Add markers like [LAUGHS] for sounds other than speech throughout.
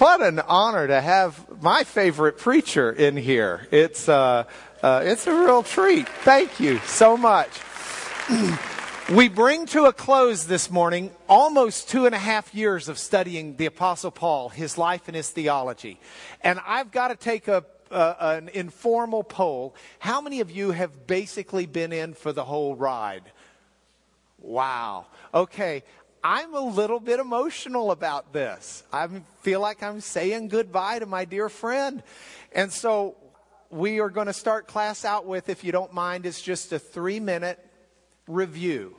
What an honor to have my favorite preacher in here. It's, uh, uh, it's a real treat. Thank you so much. [CLEARS THROAT] we bring to a close this morning almost two and a half years of studying the Apostle Paul, his life and his theology. And I've got to take a, uh, an informal poll. How many of you have basically been in for the whole ride? Wow. Okay. I'm a little bit emotional about this. I feel like I'm saying goodbye to my dear friend. And so we are going to start class out with, if you don't mind, it's just a three minute review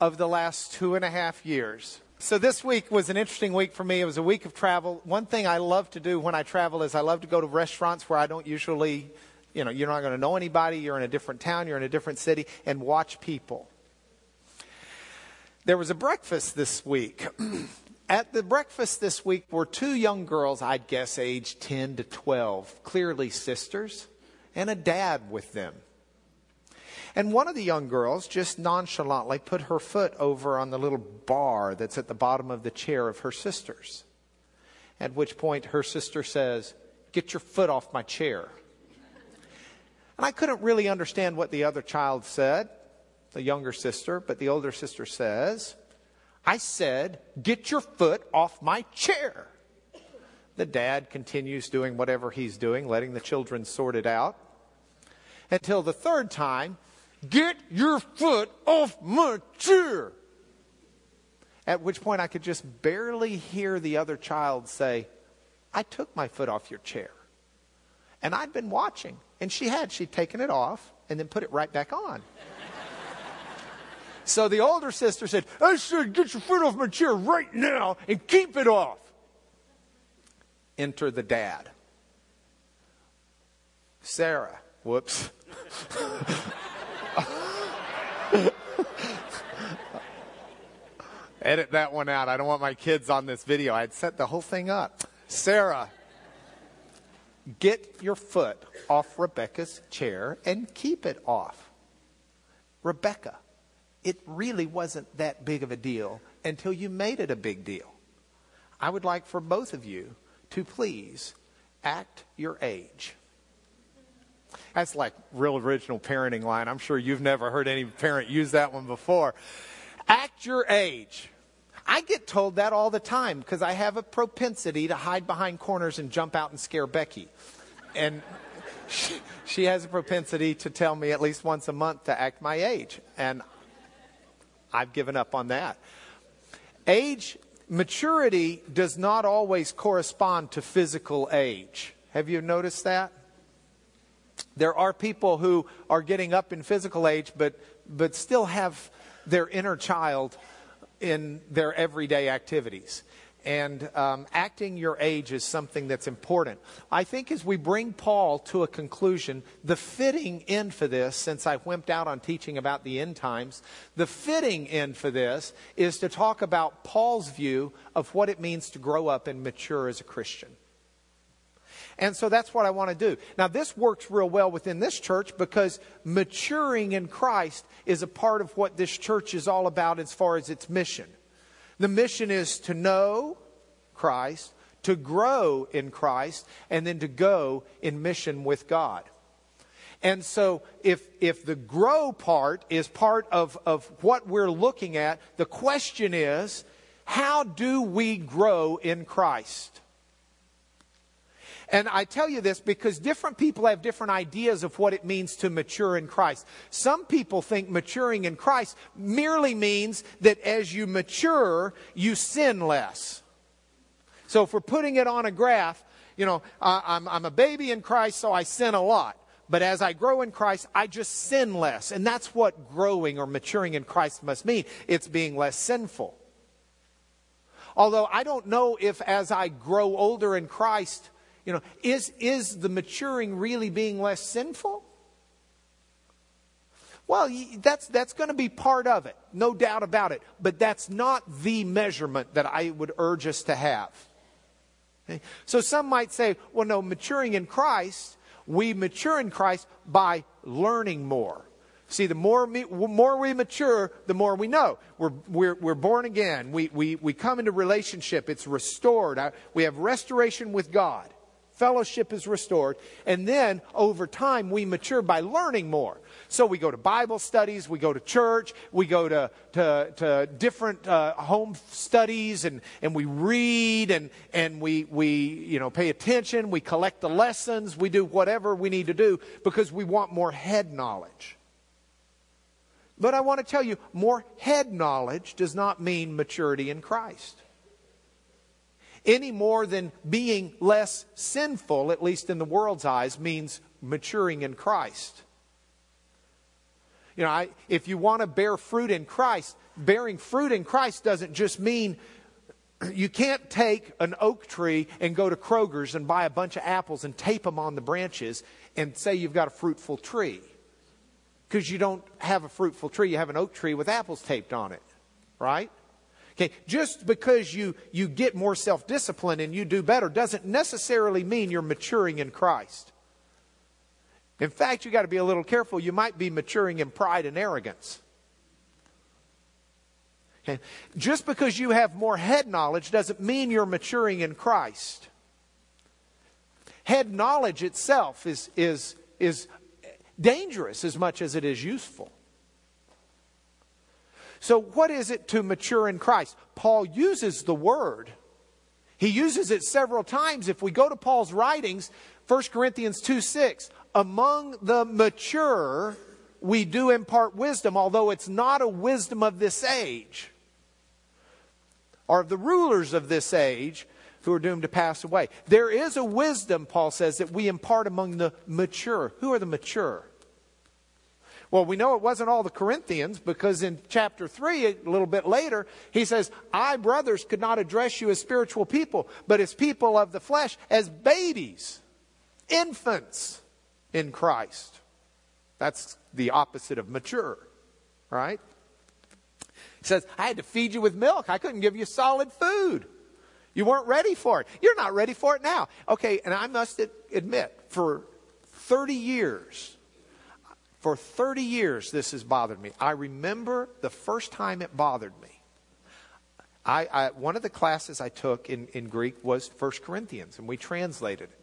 of the last two and a half years. So this week was an interesting week for me. It was a week of travel. One thing I love to do when I travel is I love to go to restaurants where I don't usually, you know, you're not going to know anybody. You're in a different town. You're in a different city and watch people. There was a breakfast this week. [CLEARS THROAT] At the breakfast this week were two young girls, I'd guess age 10 to 12, clearly sisters, and a dad with them. And one of the young girls just nonchalantly put her foot over on the little bar that's at the bottom of the chair of her sister's. At which point her sister says, Get your foot off my chair. And I couldn't really understand what the other child said the younger sister, but the older sister says, I said, get your foot off my chair. The dad continues doing whatever he's doing, letting the children sort it out. Until the third time, get your foot off my chair. At which point I could just barely hear the other child say, I took my foot off your chair. And I'd been watching. And she had. She'd taken it off and then put it right back on. So the older sister said, I said, get your foot off my chair right now and keep it off. Enter the dad. Sarah, whoops. [LAUGHS] Edit that one out. I don't want my kids on this video. I'd set the whole thing up. Sarah, get your foot off Rebecca's chair and keep it off. Rebecca, it really wasn't that big of a deal until you made it a big deal. I would like for both of you to please act your age. That's like real original parenting line. I'm sure you've never heard any parent use that one before. Act your age. I get told that all the time because I have a propensity to hide behind corners and jump out and scare Becky. And [LAUGHS] she, she has a propensity to tell me at least once a month to act my age. And I've given up on that. Age, maturity does not always correspond to physical age. Have you noticed that? There are people who are getting up in physical age, but, but still have their inner child in their everyday activities and um, acting your age is something that's important. I think as we bring Paul to a conclusion, the fitting end for this, since I wimped out on teaching about the end times, the fitting end for this is to talk about Paul's view of what it means to grow up and mature as a Christian. And so that's what I want to do. Now, this works real well within this church because maturing in Christ is a part of what this church is all about as far as its mission. The mission is to know Christ, to grow in Christ, and then to go in mission with God. And so, if, if the grow part is part of, of what we're looking at, the question is how do we grow in Christ? And I tell you this because different people have different ideas of what it means to mature in Christ. Some people think maturing in Christ merely means that as you mature, you sin less. So if we're putting it on a graph, you know, I'm, I'm a baby in Christ, so I sin a lot. But as I grow in Christ, I just sin less. And that's what growing or maturing in Christ must mean. It's being less sinful. Although I don't know if as I grow older in Christ, you know, is, is the maturing really being less sinful? Well, that's, that's going to be part of it, no doubt about it. But that's not the measurement that I would urge us to have. Okay? So some might say, well, no, maturing in Christ, we mature in Christ by learning more. See, the more, more we mature, the more we know. We're, we're, we're born again. We, we, we come into relationship. It's restored. We have restoration with God. Fellowship is restored. And then over time, we mature by learning more. So we go to Bible studies, we go to church, we go to, to, to different uh, home studies, and, and we read and, and we, we you know, pay attention, we collect the lessons, we do whatever we need to do because we want more head knowledge. But I want to tell you, more head knowledge does not mean maturity in Christ. Any more than being less sinful, at least in the world's eyes, means maturing in Christ. You know, I, if you want to bear fruit in Christ, bearing fruit in Christ doesn't just mean [CLEARS THROAT] you can't take an oak tree and go to Kroger's and buy a bunch of apples and tape them on the branches and say you've got a fruitful tree because you don't have a fruitful tree. You have an oak tree with apples taped on it, right? Okay, just because you, you get more self discipline and you do better doesn't necessarily mean you're maturing in Christ. In fact, you got to be a little careful. You might be maturing in pride and arrogance. Okay? Just because you have more head knowledge doesn't mean you're maturing in Christ. Head knowledge itself is, is, is dangerous as much as it is useful. So, what is it to mature in Christ? Paul uses the word. He uses it several times. If we go to Paul's writings, 1 Corinthians 2 6, among the mature, we do impart wisdom, although it's not a wisdom of this age or of the rulers of this age who are doomed to pass away. There is a wisdom, Paul says, that we impart among the mature. Who are the mature? Well, we know it wasn't all the Corinthians because in chapter 3, a little bit later, he says, I, brothers, could not address you as spiritual people, but as people of the flesh, as babies, infants in Christ. That's the opposite of mature, right? He says, I had to feed you with milk. I couldn't give you solid food. You weren't ready for it. You're not ready for it now. Okay, and I must admit, for 30 years, for 30 years, this has bothered me. I remember the first time it bothered me. I, I, one of the classes I took in, in Greek was 1 Corinthians, and we translated it.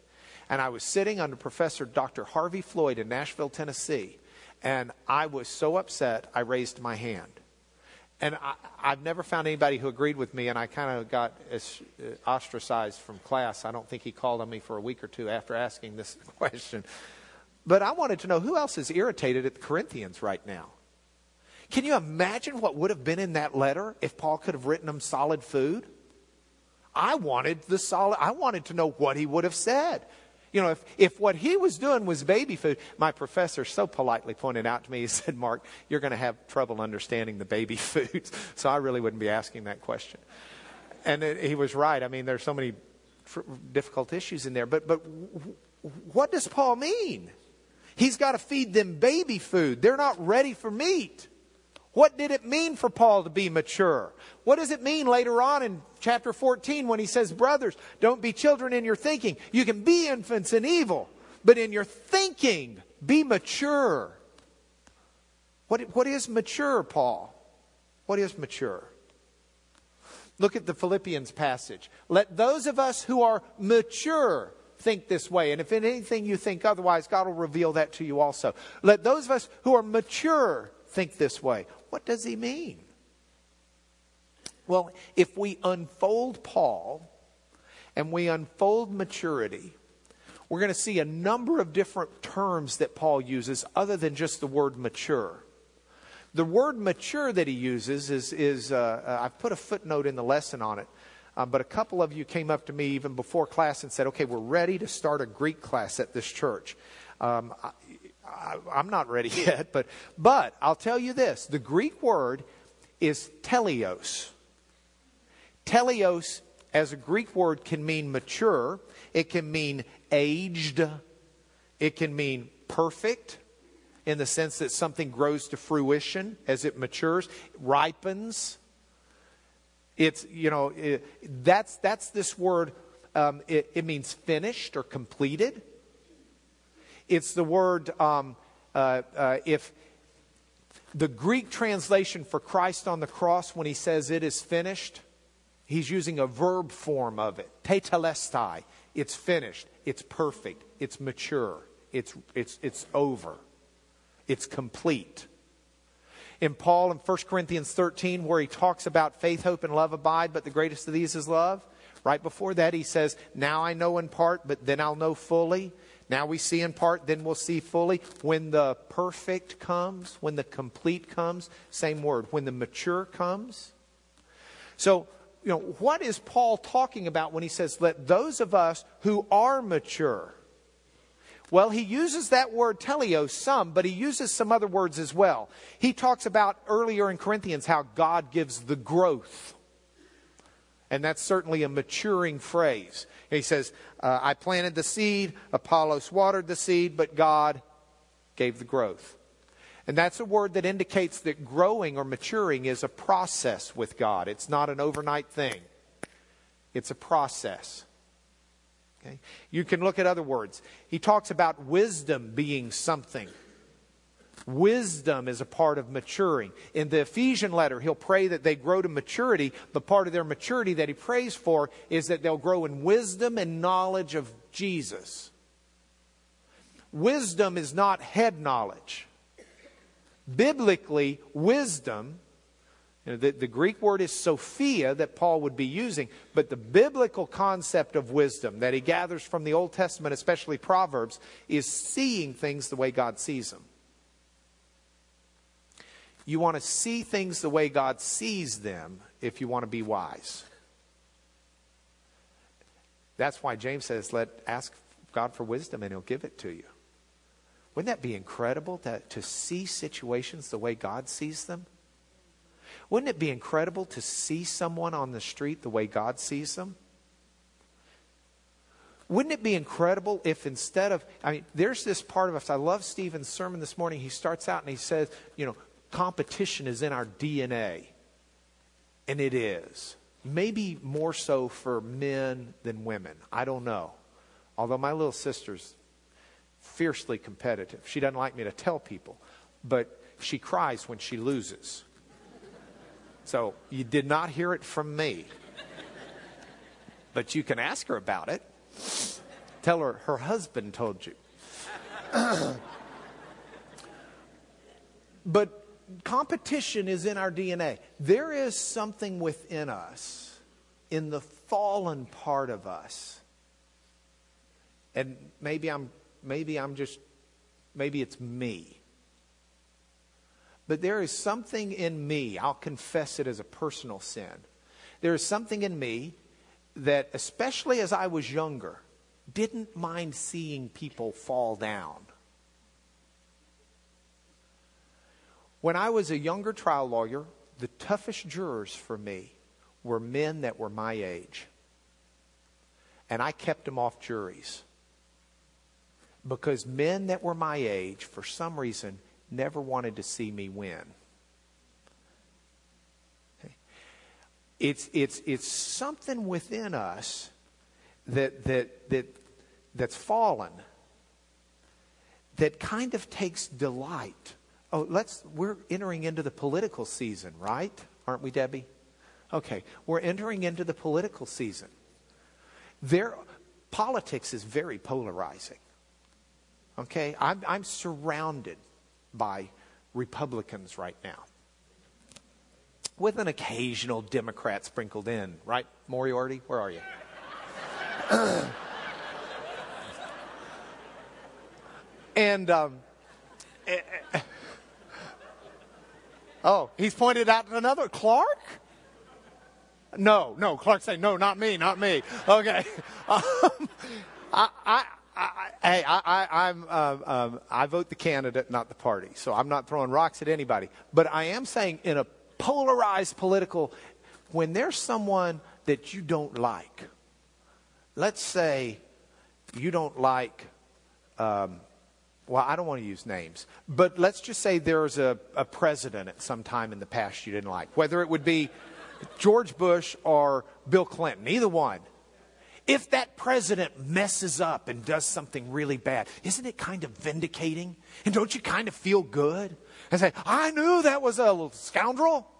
And I was sitting under Professor Dr. Harvey Floyd in Nashville, Tennessee, and I was so upset I raised my hand. And I, have never found anybody who agreed with me, and I kind of got uh, ostracized from class. I don't think he called on me for a week or two after asking this [LAUGHS] question. But I wanted to know who else is irritated at the Corinthians right now? Can you imagine what would have been in that letter if Paul could have written them solid food? I wanted the solid, I wanted to know what he would have said. You know, if, if what he was doing was baby food, my professor so politely pointed out to me, he said, Mark, you're going to have trouble understanding the baby [LAUGHS] foods. So I really wouldn't be asking that question. And it, he was right. I mean, there's so many difficult issues in there. But, but what does Paul mean? He's got to feed them baby food. They're not ready for meat. What did it mean for Paul to be mature? What does it mean later on in chapter 14 when he says, Brothers, don't be children in your thinking. You can be infants in evil, but in your thinking, be mature. What, what is mature, Paul? What is mature? Look at the Philippians passage. Let those of us who are mature think this way. And if in anything you think otherwise, God will reveal that to you also. Let those of us who are mature think this way. What does he mean? Well, if we unfold Paul and we unfold maturity, we're going to see a number of different terms that Paul uses other than just the word mature. The word mature that he uses is, is uh, uh, I've put a footnote in the lesson on it. Um, but a couple of you came up to me even before class and said, okay, we're ready to start a Greek class at this church. Um, I, am not ready [LAUGHS] yet, but, but I'll tell you this the Greek word is teleos. Teleos, as a Greek word, can mean mature, it can mean aged, it can mean perfect in the sense that something grows to fruition as it matures, ripens. It's, you know, it, that's, that's this word, um, it, it, means finished or completed. It's the word, um, uh, uh, if, the Greek translation for Christ on the cross, when he says it is finished, he's using a verb form of it. Tetelestai. It's finished. It's perfect. It's mature. It's, it's, it's over. It's complete. In Paul in 1 Corinthians 13, where he talks about faith, hope, and love abide, but the greatest of these is love, right before that he says, Now I know in part, but then I'll know fully. Now we see in part, then we'll see fully. When the perfect comes, when the complete comes, same word. When the mature comes. So, you know, what is Paul talking about when he says, let those of us who are mature? Well, he uses that word teleos some, but he uses some other words as well. He talks about earlier in Corinthians how God gives the growth. And that's certainly a maturing phrase. He says, uh, I planted the seed, Apollos watered the seed, but God gave the growth. And that's a word that indicates that growing or maturing is a process with God. It's not an overnight thing, it's a process. Okay? You can look at other words. He talks about wisdom being something Wisdom is a part of maturing. In the Ephesian letter, he'll pray that they grow to maturity, The part of their maturity that he prays for is that they'll grow in wisdom and knowledge of Jesus. Wisdom is not head knowledge. Biblically, wisdom, you know, the, the Greek word is Sophia that Paul would be using, but the biblical concept of wisdom that he gathers from the Old Testament, especially Proverbs, is seeing things the way God sees them. You want to see things the way God sees them if you want to be wise. That's why James says, let ask God for wisdom and he'll give it to you. Wouldn't that be incredible to, to see situations the way God sees them? Wouldn't it be incredible to see someone on the street the way God sees them? Wouldn't it be incredible if instead of, I mean, there's this part of us. I love Stephen's sermon this morning. He starts out and he says, you know, competition is in our DNA. And it is. Maybe more so for men than women. I don't know. Although my little sister's fiercely competitive. She doesn't like me to tell people, but she cries when she loses. So you did not hear it from me. But you can ask her about it. Tell her her husband told you. [CLEARS THROAT] but competition is in our DNA. There is something within us, in the fallen part of us. And maybe I'm maybe I'm just maybe it's me. But there is something in me, I'll confess it as a personal sin. There is something in me that, especially as I was younger, didn't mind seeing people fall down. When I was a younger trial lawyer, the toughest jurors for me were men that were my age. And I kept them off juries. Because men that were my age, for some reason, never wanted to see me win. It's, it's, it's something within us that, that, that, that's fallen that kind of takes delight Oh, let's, we're entering into the political season, right? Aren't we, Debbie? Okay, we're entering into the political season. There, politics is very polarizing. Okay, I'm, I'm surrounded by Republicans right now, with an occasional Democrat sprinkled in, right? Moriarty, where are you? [CLEARS THROAT] and um, eh, eh, Oh, he's pointed out another. Clark? No, no. Clark saying, no, not me, not me. Okay. [LAUGHS] Um, I, I, I, hey, I, I, am um, um, I vote the candidate, not the party. So I'm not throwing rocks at anybody. But I am saying in a polarized political, when there's someone that you don't like, let's say you don't like um, well, I don't want to use names, but let's just say there's a, a president at some time in the past you didn't like, whether it would be George Bush or Bill Clinton, either one. If that president messes up and does something really bad, isn't it kind of vindicating? And don't you kind of feel good? And say, I knew that was a little scoundrel.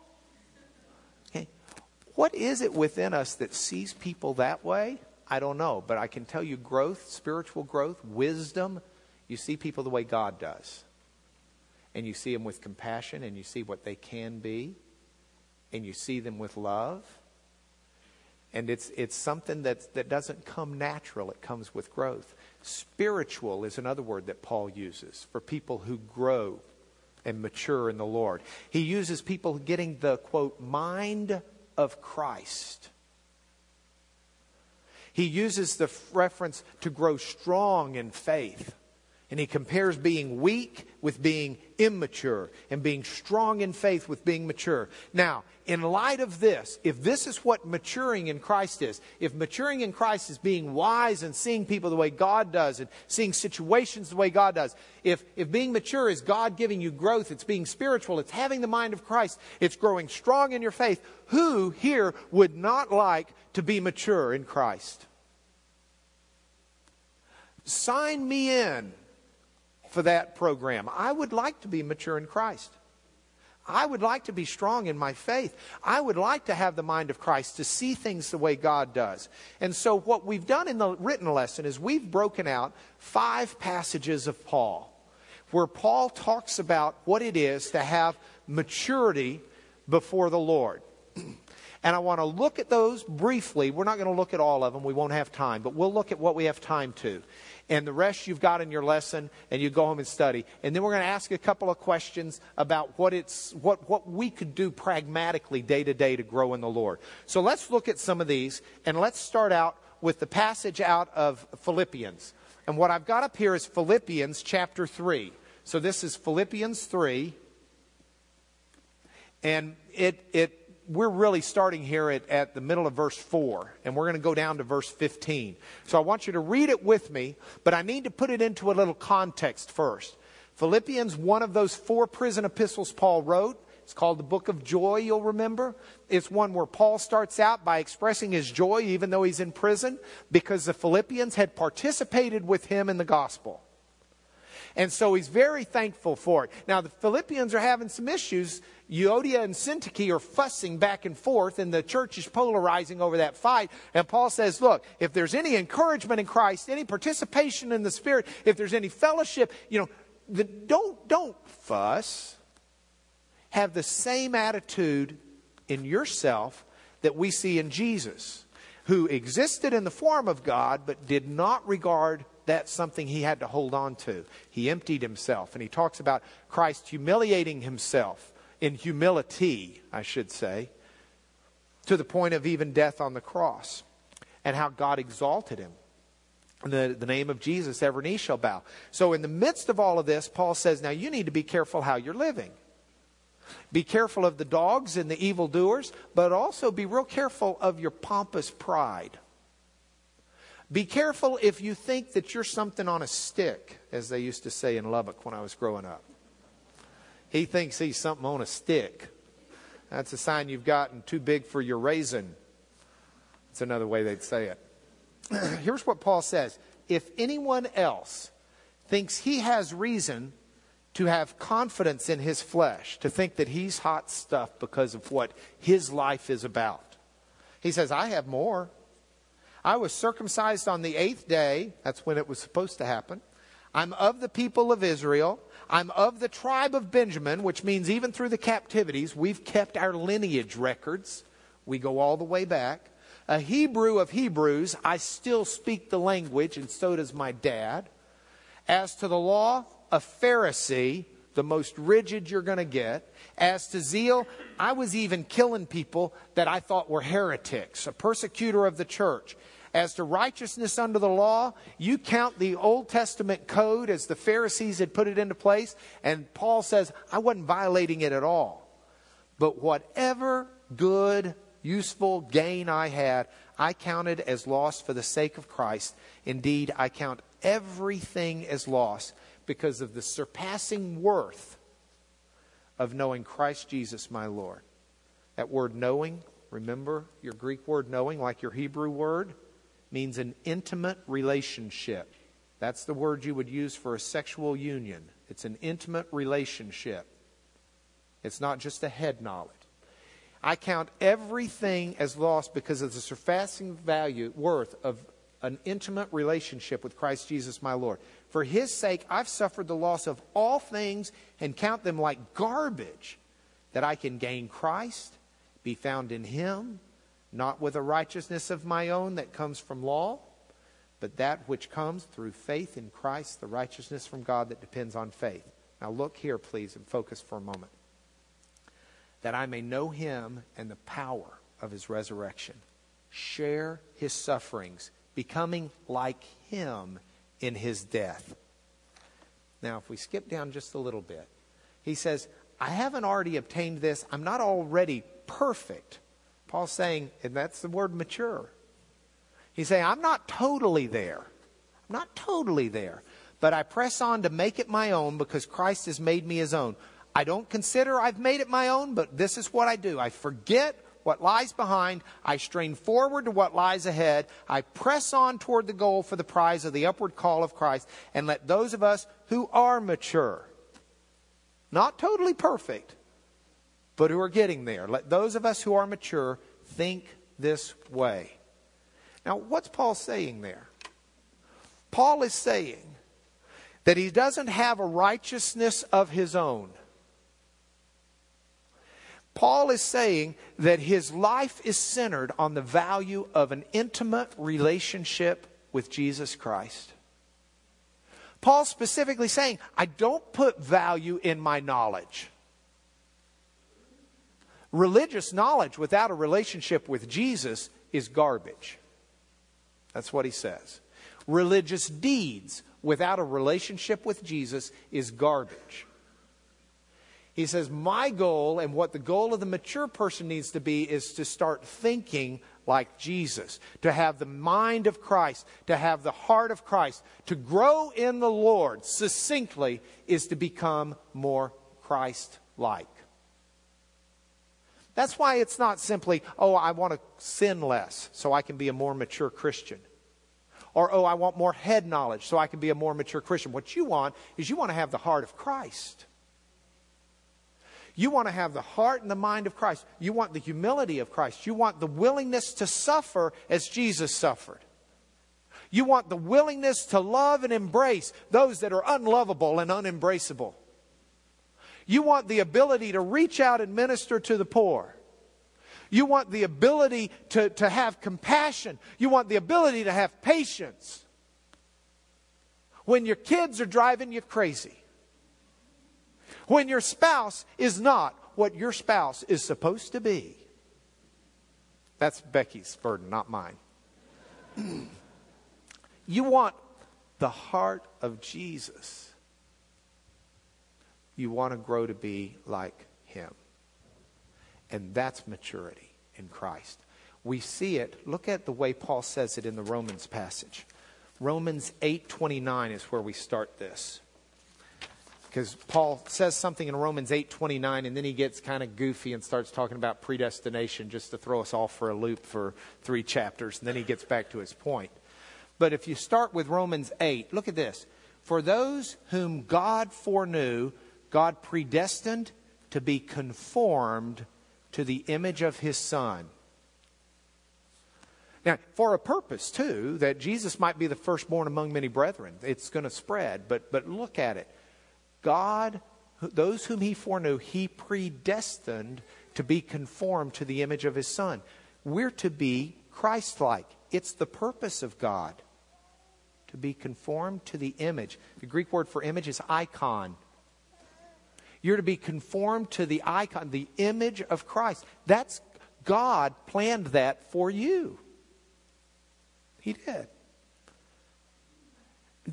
Okay. What is it within us that sees people that way? I don't know. But I can tell you growth, spiritual growth, wisdom, you see people the way God does. And you see them with compassion and you see what they can be. And you see them with love and it's, it's something that, that doesn't come natural, it comes with growth. Spiritual is another word that Paul uses for people who grow and mature in the Lord. He uses people getting the, quote, mind of Christ. He uses the reference to grow strong in faith. And he compares being weak with being immature and being strong in faith with being mature. Now, in light of this, if this is what maturing in Christ is, if maturing in Christ is being wise and seeing people the way God does and seeing situations the way God does, if, if being mature is God giving you growth, it's being spiritual, it's having the mind of Christ, it's growing strong in your faith, who here would not like to be mature in Christ? Sign me in for that program. I would like to be mature in Christ. I would like to be strong in my faith. I would like to have the mind of Christ to see things the way God does. And so, what we've done in the written lesson is we've broken out five passages of Paul where Paul talks about what it is to have maturity before the Lord. And I want to look at those briefly. We're not going to look at all of them. We won't have time, but we'll look at what we have time to and the rest you've got in your lesson, and you go home and study. And then we're going to ask a couple of questions about what, it's, what, what we could do pragmatically day to day to grow in the Lord. So let's look at some of these, and let's start out with the passage out of Philippians. And what I've got up here is Philippians chapter 3. So this is Philippians 3. And it, it we're really starting here at, at the middle of verse 4, and we're going to go down to verse 15. So I want you to read it with me, but I need to put it into a little context first. Philippians, one of those four prison epistles Paul wrote, it's called the Book of Joy, you'll remember. It's one where Paul starts out by expressing his joy even though he's in prison because the Philippians had participated with him in the gospel. And so he's very thankful for it. Now, the Philippians are having some issues Euodia and Syntyche are fussing back and forth, and the church is polarizing over that fight. And Paul says, Look, if there's any encouragement in Christ, any participation in the Spirit, if there's any fellowship, you know, the, don't, don't fuss. Have the same attitude in yourself that we see in Jesus, who existed in the form of God, but did not regard that something he had to hold on to. He emptied himself. And he talks about Christ humiliating himself in humility, I should say, to the point of even death on the cross, and how God exalted him. The, the name of Jesus, every knee shall bow. So, in the midst of all of this, Paul says, Now you need to be careful how you're living. Be careful of the dogs and the evildoers, but also be real careful of your pompous pride. Be careful if you think that you're something on a stick, as they used to say in Lubbock when I was growing up. He thinks he's something on a stick. That's a sign you've gotten too big for your raisin. That's another way they'd say it. [CLEARS THROAT] Here's what Paul says If anyone else thinks he has reason to have confidence in his flesh, to think that he's hot stuff because of what his life is about, he says, I have more. I was circumcised on the eighth day. That's when it was supposed to happen. I'm of the people of Israel. I'm of the tribe of Benjamin, which means even through the captivities, we've kept our lineage records. We go all the way back. A Hebrew of Hebrews, I still speak the language, and so does my dad. As to the law, a Pharisee, the most rigid you're going to get. As to zeal, I was even killing people that I thought were heretics, a persecutor of the church. As to righteousness under the law, you count the Old Testament code as the Pharisees had put it into place, and Paul says, I wasn't violating it at all. But whatever good, useful gain I had, I counted as loss for the sake of Christ. Indeed, I count everything as loss because of the surpassing worth of knowing Christ Jesus my Lord. That word knowing, remember your Greek word knowing, like your Hebrew word? Means an intimate relationship. That's the word you would use for a sexual union. It's an intimate relationship. It's not just a head knowledge. I count everything as lost because of the surpassing value, worth of an intimate relationship with Christ Jesus my Lord. For his sake, I've suffered the loss of all things and count them like garbage, that I can gain Christ, be found in him, not with a righteousness of my own that comes from law, but that which comes through faith in Christ, the righteousness from God that depends on faith. Now look here, please, and focus for a moment. That I may know him and the power of his resurrection, share his sufferings, becoming like him in his death. Now, if we skip down just a little bit, he says, I haven't already obtained this. I'm not already perfect. Paul's saying, and that's the word mature. He's saying, I'm not totally there. I'm not totally there. But I press on to make it my own because Christ has made me his own. I don't consider I've made it my own, but this is what I do. I forget what lies behind. I strain forward to what lies ahead. I press on toward the goal for the prize of the upward call of Christ. And let those of us who are mature, not totally perfect, but who are getting there, let those of us who are mature think this way. Now, what's Paul saying there? Paul is saying that he doesn't have a righteousness of his own. Paul is saying that his life is centered on the value of an intimate relationship with Jesus Christ. Paul's specifically saying, I don't put value in my knowledge. Religious knowledge without a relationship with Jesus is garbage. That's what he says. Religious deeds without a relationship with Jesus is garbage. He says, My goal and what the goal of the mature person needs to be is to start thinking like Jesus, to have the mind of Christ, to have the heart of Christ. To grow in the Lord succinctly is to become more Christ like. That's why it's not simply, oh, I want to sin less so I can be a more mature Christian. Or, oh, I want more head knowledge so I can be a more mature Christian. What you want is you want to have the heart of Christ. You want to have the heart and the mind of Christ. You want the humility of Christ. You want the willingness to suffer as Jesus suffered. You want the willingness to love and embrace those that are unlovable and unembraceable. You want the ability to reach out and minister to the poor. You want the ability to, to have compassion. You want the ability to have patience. When your kids are driving you crazy. When your spouse is not what your spouse is supposed to be. That's Becky's burden, not mine. [CLEARS THROAT] you want the heart of Jesus you want to grow to be like Him. And that's maturity in Christ. We see it. Look at the way Paul says it in the Romans passage. Romans 8:29 is where we start this. Because Paul says something in Romans 8:29 and then he gets kind of goofy and starts talking about predestination just to throw us off for a loop for 3 chapters and then he gets back to his point. But if you start with Romans 8, look at this. For those whom God foreknew, God predestined to be conformed to the image of his son. Now, for a purpose, too, that Jesus might be the firstborn among many brethren. It's going to spread, but, but look at it. God, those whom he foreknew, he predestined to be conformed to the image of his son. We're to be Christ like. It's the purpose of God to be conformed to the image. The Greek word for image is icon. You're to be conformed to the icon, the image of Christ. That's God planned that for you. He did.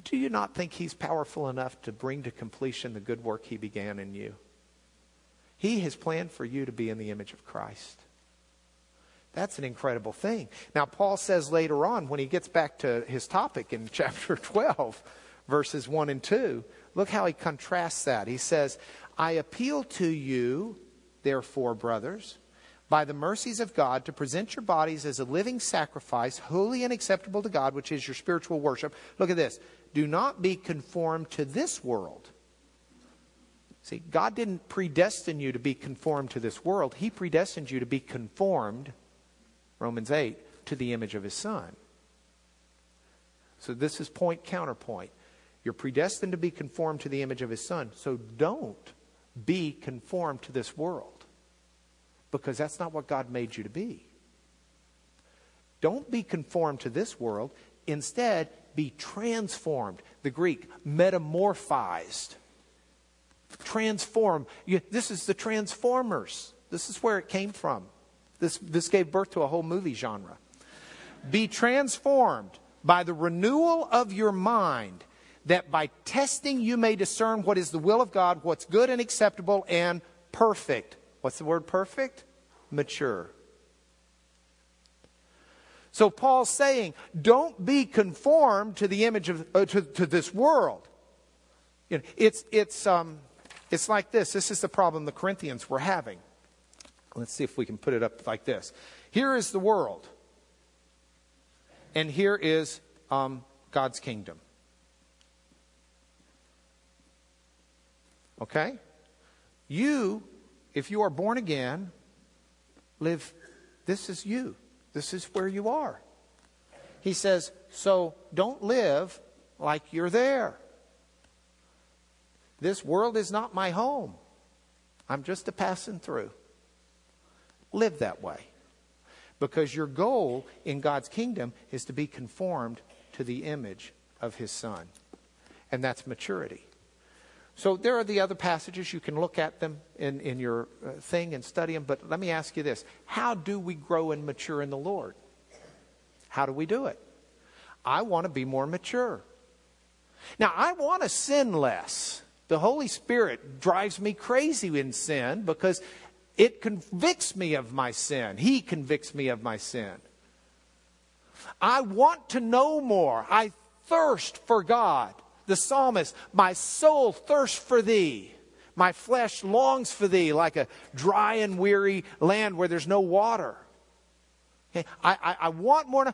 Do you not think He's powerful enough to bring to completion the good work He began in you? He has planned for you to be in the image of Christ. That's an incredible thing. Now, Paul says later on, when he gets back to his topic in [LAUGHS] chapter 12, verses 1 and 2, look how he contrasts that. He says, I appeal to you, therefore, brothers, by the mercies of God to present your bodies as a living sacrifice, holy and acceptable to God, which is your spiritual worship. Look at this. Do not be conformed to this world. See, God didn't predestine you to be conformed to this world. He predestined you to be conformed, Romans 8, to the image of His Son. So this is point counterpoint. You're predestined to be conformed to the image of His Son. So don't be conformed to this world because that's not what God made you to be. Don't be conformed to this world. Instead, be transformed. The Greek, metamorphized. Transform. You, this is the Transformers. This is where it came from. This, this gave birth to a whole movie genre. Be transformed by the renewal of your mind, that by testing you may discern what is the will of God, what's good and acceptable and perfect. What's the word perfect? Mature. So Paul's saying, don't be conformed to the image of uh, to, to this world. You know, it's it's um, it's like this. This is the problem the Corinthians were having. Let's see if we can put it up like this. Here is the world, and here is um, God's kingdom. Okay? You if you are born again, live, this is you. This is where you are. He says, so don't live like you're there. This world is not my home. I'm just a passing through. Live that way. Because your goal in God's kingdom is to be conformed to the image of His Son. And that's maturity. So there are the other passages. You can look at them in, in your uh, thing and study them. But let me ask you this How do we grow and mature in the Lord? How do we do it? I want to be more mature. Now, I want to sin less. The Holy Spirit drives me crazy in sin because it convicts me of my sin. He convicts me of my sin. I want to know more. I thirst for God the psalmist, My soul thirsts for thee. My flesh longs for thee like a dry and weary land where there's no water. Okay? I, I, I want more,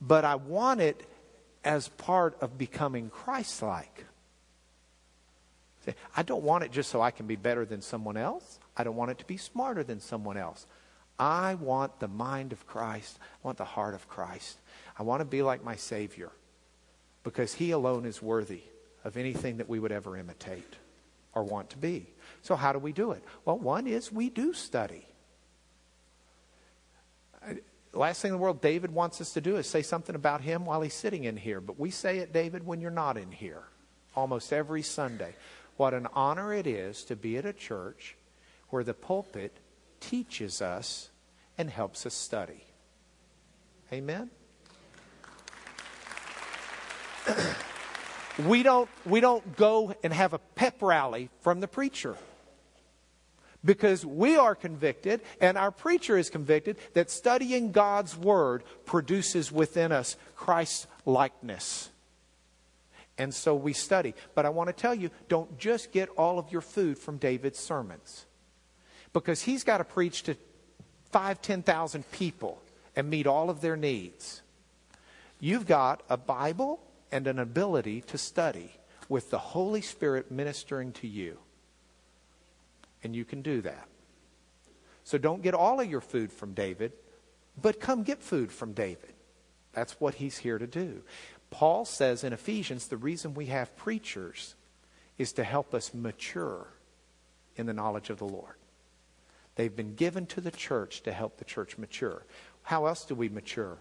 but I want it as part of becoming Christ like. I don't want it just so I can be better than someone else. I don't want it to be smarter than someone else. I want the mind of Christ. I want the heart of Christ. I want to be like my Savior because He alone is worthy of anything that we would ever imitate or want to be. So, how do we do it? Well, one is we do study. Last thing in the world David wants us to do is say something about him while he's sitting in here. But we say it, David, when you're not in here, almost every Sunday. What an honor it is to be at a church where the pulpit teaches us and helps us study. Amen? [COUGHS] we don't we don't go and have a pep rally from the preacher because we are convicted and our preacher is convicted that studying God's word produces within us Christ's likeness. And so we study. But I want to tell you don't just get all of your food from David's sermons. Because he's got to preach to five, 10,000 people and meet all of their needs. You've got a Bible and an ability to study with the Holy Spirit ministering to you. And you can do that. So don't get all of your food from David, but come get food from David. That's what he's here to do. Paul says in Ephesians the reason we have preachers is to help us mature in the knowledge of the Lord. They've been given to the church to help the church mature. How else do we mature?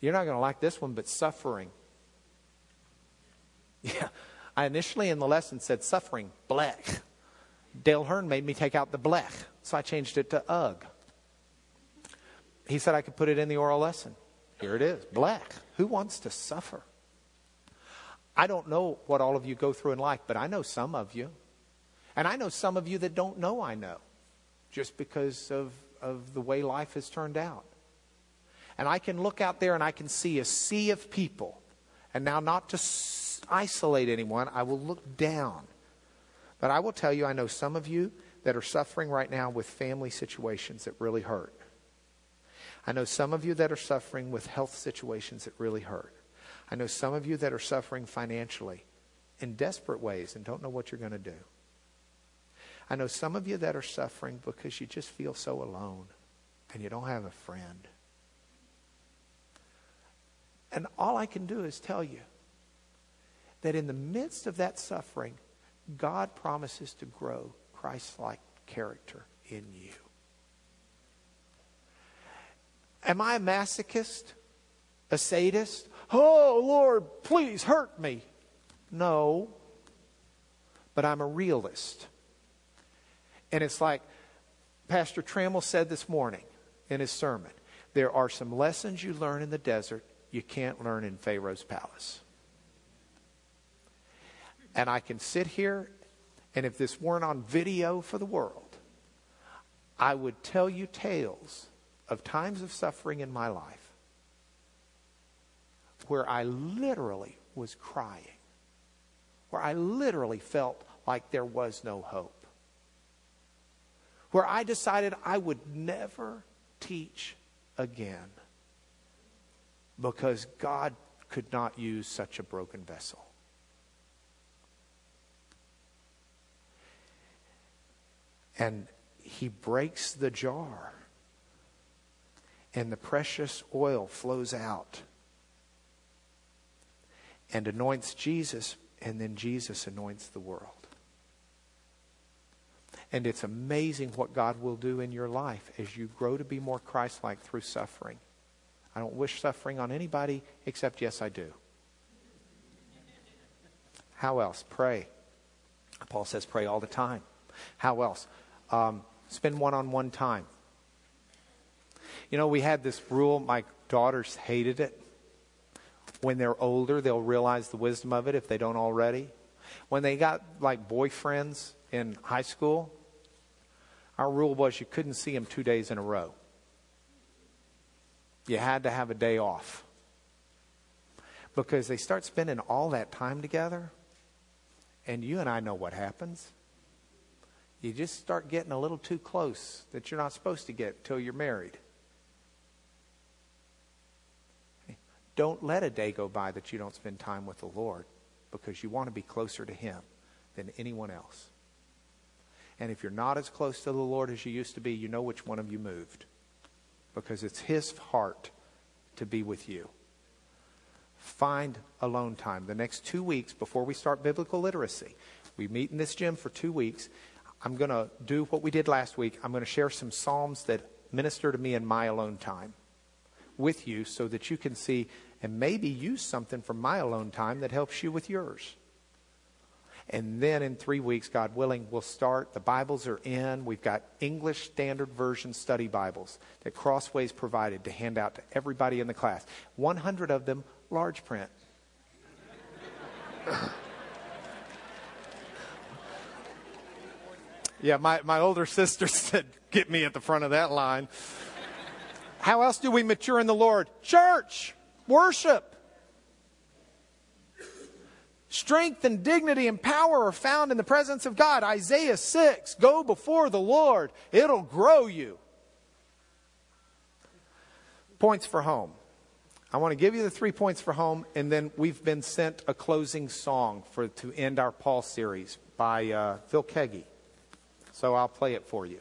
You're not going to like this one, but suffering yeah. I initially in the lesson said suffering, blech. Dale Hearn made me take out the blech, so I changed it to ugh. He said I could put it in the oral lesson. Here it is, blech. Who wants to suffer? I don't know what all of you go through in life, but I know some of you. And I know some of you that don't know I know just because of, of the way life has turned out. And I can look out there and I can see a sea of people. And now, not to isolate anyone. I will look down. But I will tell you, I know some of you that are suffering right now with family situations that really hurt. I know some of you that are suffering with health situations that really hurt. I know some of you that are suffering financially in desperate ways and don't know what you're going to do. I know some of you that are suffering because you just feel so alone and you don't have a friend. And all I can do is tell you that in the midst of that suffering, God promises to grow Christ like character in you. Am I a masochist? A sadist? Oh, Lord, please hurt me. No. But I'm a realist. And it's like Pastor Trammell said this morning in his sermon there are some lessons you learn in the desert you can't learn in Pharaoh's palace. And I can sit here, and if this weren't on video for the world, I would tell you tales of times of suffering in my life where I literally was crying, where I literally felt like there was no hope, where I decided I would never teach again because God could not use such a broken vessel. And he breaks the jar, and the precious oil flows out and anoints Jesus, and then Jesus anoints the world. And it's amazing what God will do in your life as you grow to be more Christ like through suffering. I don't wish suffering on anybody except, yes, I do. How else? Pray. Paul says, pray all the time. How else? Um, spend one on one time. You know, we had this rule, my daughters hated it. When they're older, they'll realize the wisdom of it if they don't already. When they got like boyfriends in high school, our rule was you couldn't see them two days in a row. You had to have a day off. Because they start spending all that time together, and you and I know what happens. You just start getting a little too close that you're not supposed to get till you're married. Don't let a day go by that you don't spend time with the Lord because you want to be closer to Him than anyone else. And if you're not as close to the Lord as you used to be, you know which one of you moved because it's His heart to be with you. Find alone time. The next two weeks before we start biblical literacy, we meet in this gym for two weeks. I'm going to do what we did last week. I'm going to share some Psalms that minister to me in my alone time with you so that you can see and maybe use something from my alone time that helps you with yours. And then in three weeks, God willing, we'll start. The Bibles are in. We've got English Standard Version study Bibles that Crossways provided to hand out to everybody in the class. 100 of them large print. Yeah, my, my older [LAUGHS] sister said, Get me at the front of that line. How else do we mature in the Lord? Church! Worship. Strength and dignity and power are found in the presence of God. Isaiah 6 Go before the Lord, it'll grow you. Points for home. I want to give you the three points for home, and then we've been sent a closing song for to end our Paul series by uh, Phil Keaggy. So I'll play it for you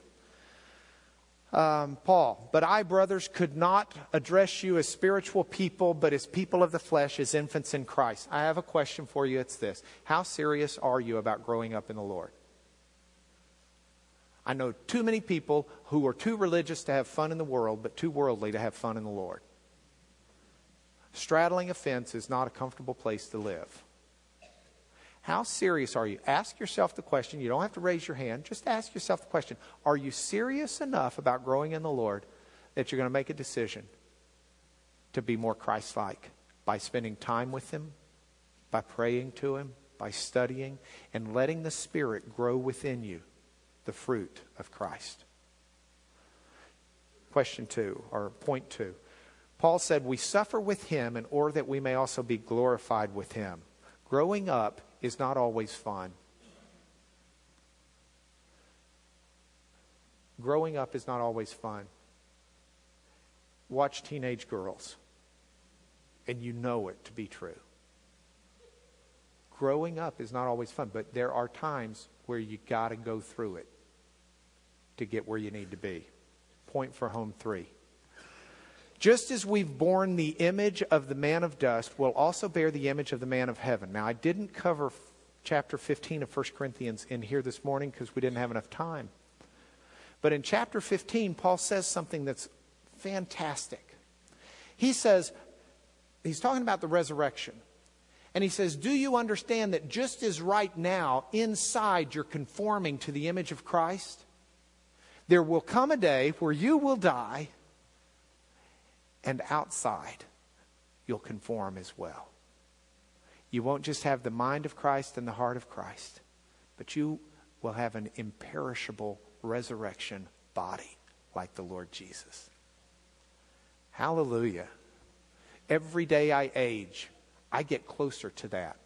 um, Paul, but I, brothers, could not address you as spiritual people, but as people of the flesh, as infants in Christ. I have a question for you. It's this How serious are you about growing up in the Lord? I know too many people who are too religious to have fun in the world, but too worldly to have fun in the Lord. Straddling a fence is not a comfortable place to live. How serious are you? Ask yourself the question. You don't have to raise your hand. Just ask yourself the question Are you serious enough about growing in the Lord that you're going to make a decision to be more Christ like by spending time with Him, by praying to Him, by studying, and letting the Spirit grow within you the fruit of Christ? Question two, or point two. Paul said, We suffer with Him in order that we may also be glorified with Him. Growing up is not always fun. Growing up is not always fun. Watch teenage girls, and you know it to be true. Growing up is not always fun, but there are times where you got to go through it to get where you need to be. Point for home three. Just as we've borne the image of the man of dust, we'll also bear the image of the man of heaven. Now, I didn't cover chapter 15 of 1 Corinthians in here this morning because we didn't have enough time. But in chapter 15, Paul says something that's fantastic. He says, he's talking about the resurrection. And he says, Do you understand that just as right now, inside you're conforming to the image of Christ, there will come a day where you will die, and outside you'll conform as well. You won't just have the mind of Christ and the heart of Christ, but you will have an imperishable resurrection body like the Lord Jesus. Hallelujah. Every day I age, I get closer to that.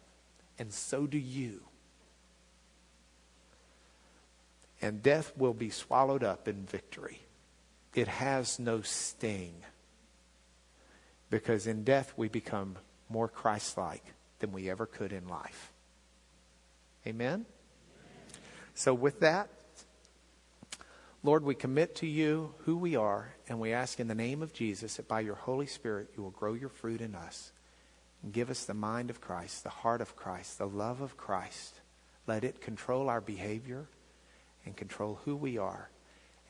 And so do you. And death will be swallowed up in victory. It has no sting. Because in death we become more Christ like than we ever could in life. Amen? So, with that, Lord, we commit to you who we are, and we ask in the name of Jesus that by your Holy Spirit you will grow your fruit in us and give us the mind of Christ, the heart of Christ, the love of Christ. Let it control our behavior and control who we are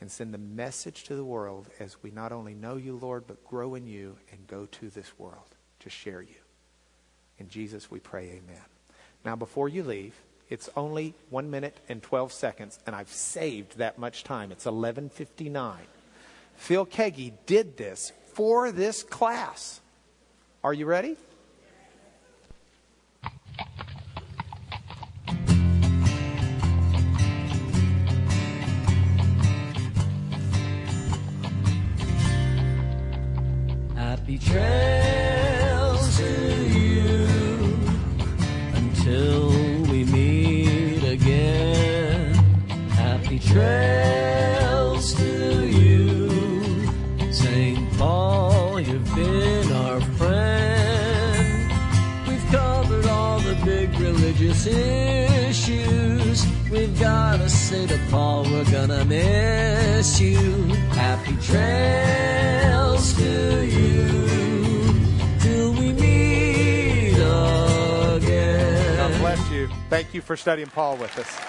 and send the message to the world as we not only know you, Lord, but grow in you and go to this world to share you. In Jesus we pray, amen. Now, before you leave, it's only one minute and 12 seconds, and I've saved that much time. It's 11.59. Phil Keaggy did this for this class. Are you ready? Studying Paul with us.